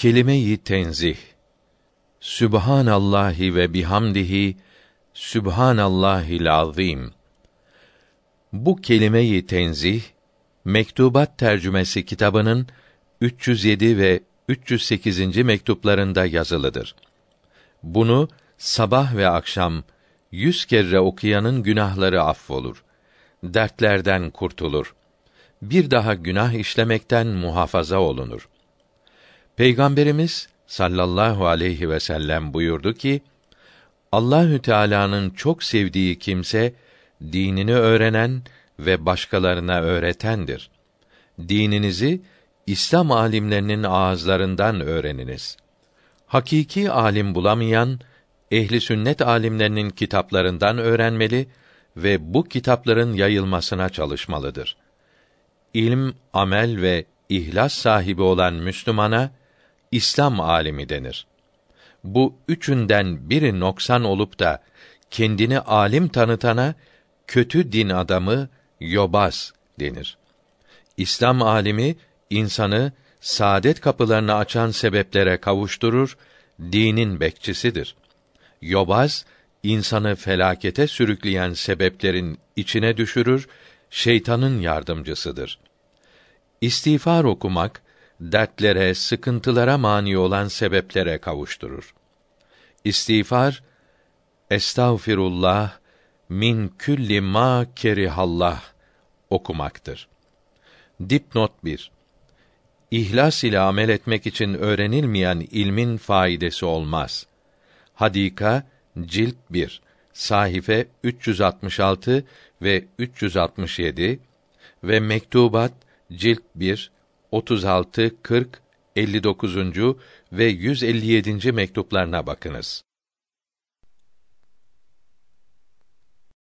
Kelime-i tenzih. Sübhanallahi ve bihamdihi Sübhanallahil azim. Bu kelime-i tenzih Mektubat tercümesi kitabının 307 ve 308. mektuplarında yazılıdır. Bunu sabah ve akşam yüz kere okuyanın günahları affolur. Dertlerden kurtulur. Bir daha günah işlemekten muhafaza olunur. Peygamberimiz sallallahu aleyhi ve sellem buyurdu ki: Allahü Teala'nın çok sevdiği kimse dinini öğrenen ve başkalarına öğretendir. Dininizi İslam alimlerinin ağızlarından öğreniniz. Hakiki alim bulamayan ehli sünnet alimlerinin kitaplarından öğrenmeli ve bu kitapların yayılmasına çalışmalıdır. İlm, amel ve ihlas sahibi olan Müslümana İslam alimi denir. Bu üçünden biri noksan olup da kendini alim tanıtana kötü din adamı yobaz denir. İslam alimi insanı saadet kapılarını açan sebeplere kavuşturur, dinin bekçisidir. Yobaz insanı felakete sürükleyen sebeplerin içine düşürür, şeytanın yardımcısıdır. İstiğfar okumak dertlere, sıkıntılara mani olan sebeplere kavuşturur. İstiğfar Estağfirullah min külli ma kerihallah okumaktır. Dipnot 1. İhlas ile amel etmek için öğrenilmeyen ilmin faidesi olmaz. Hadika cilt 1 sahife 366 ve 367 ve Mektubat cilt 1 36 40 59. ve 157. mektuplarına bakınız.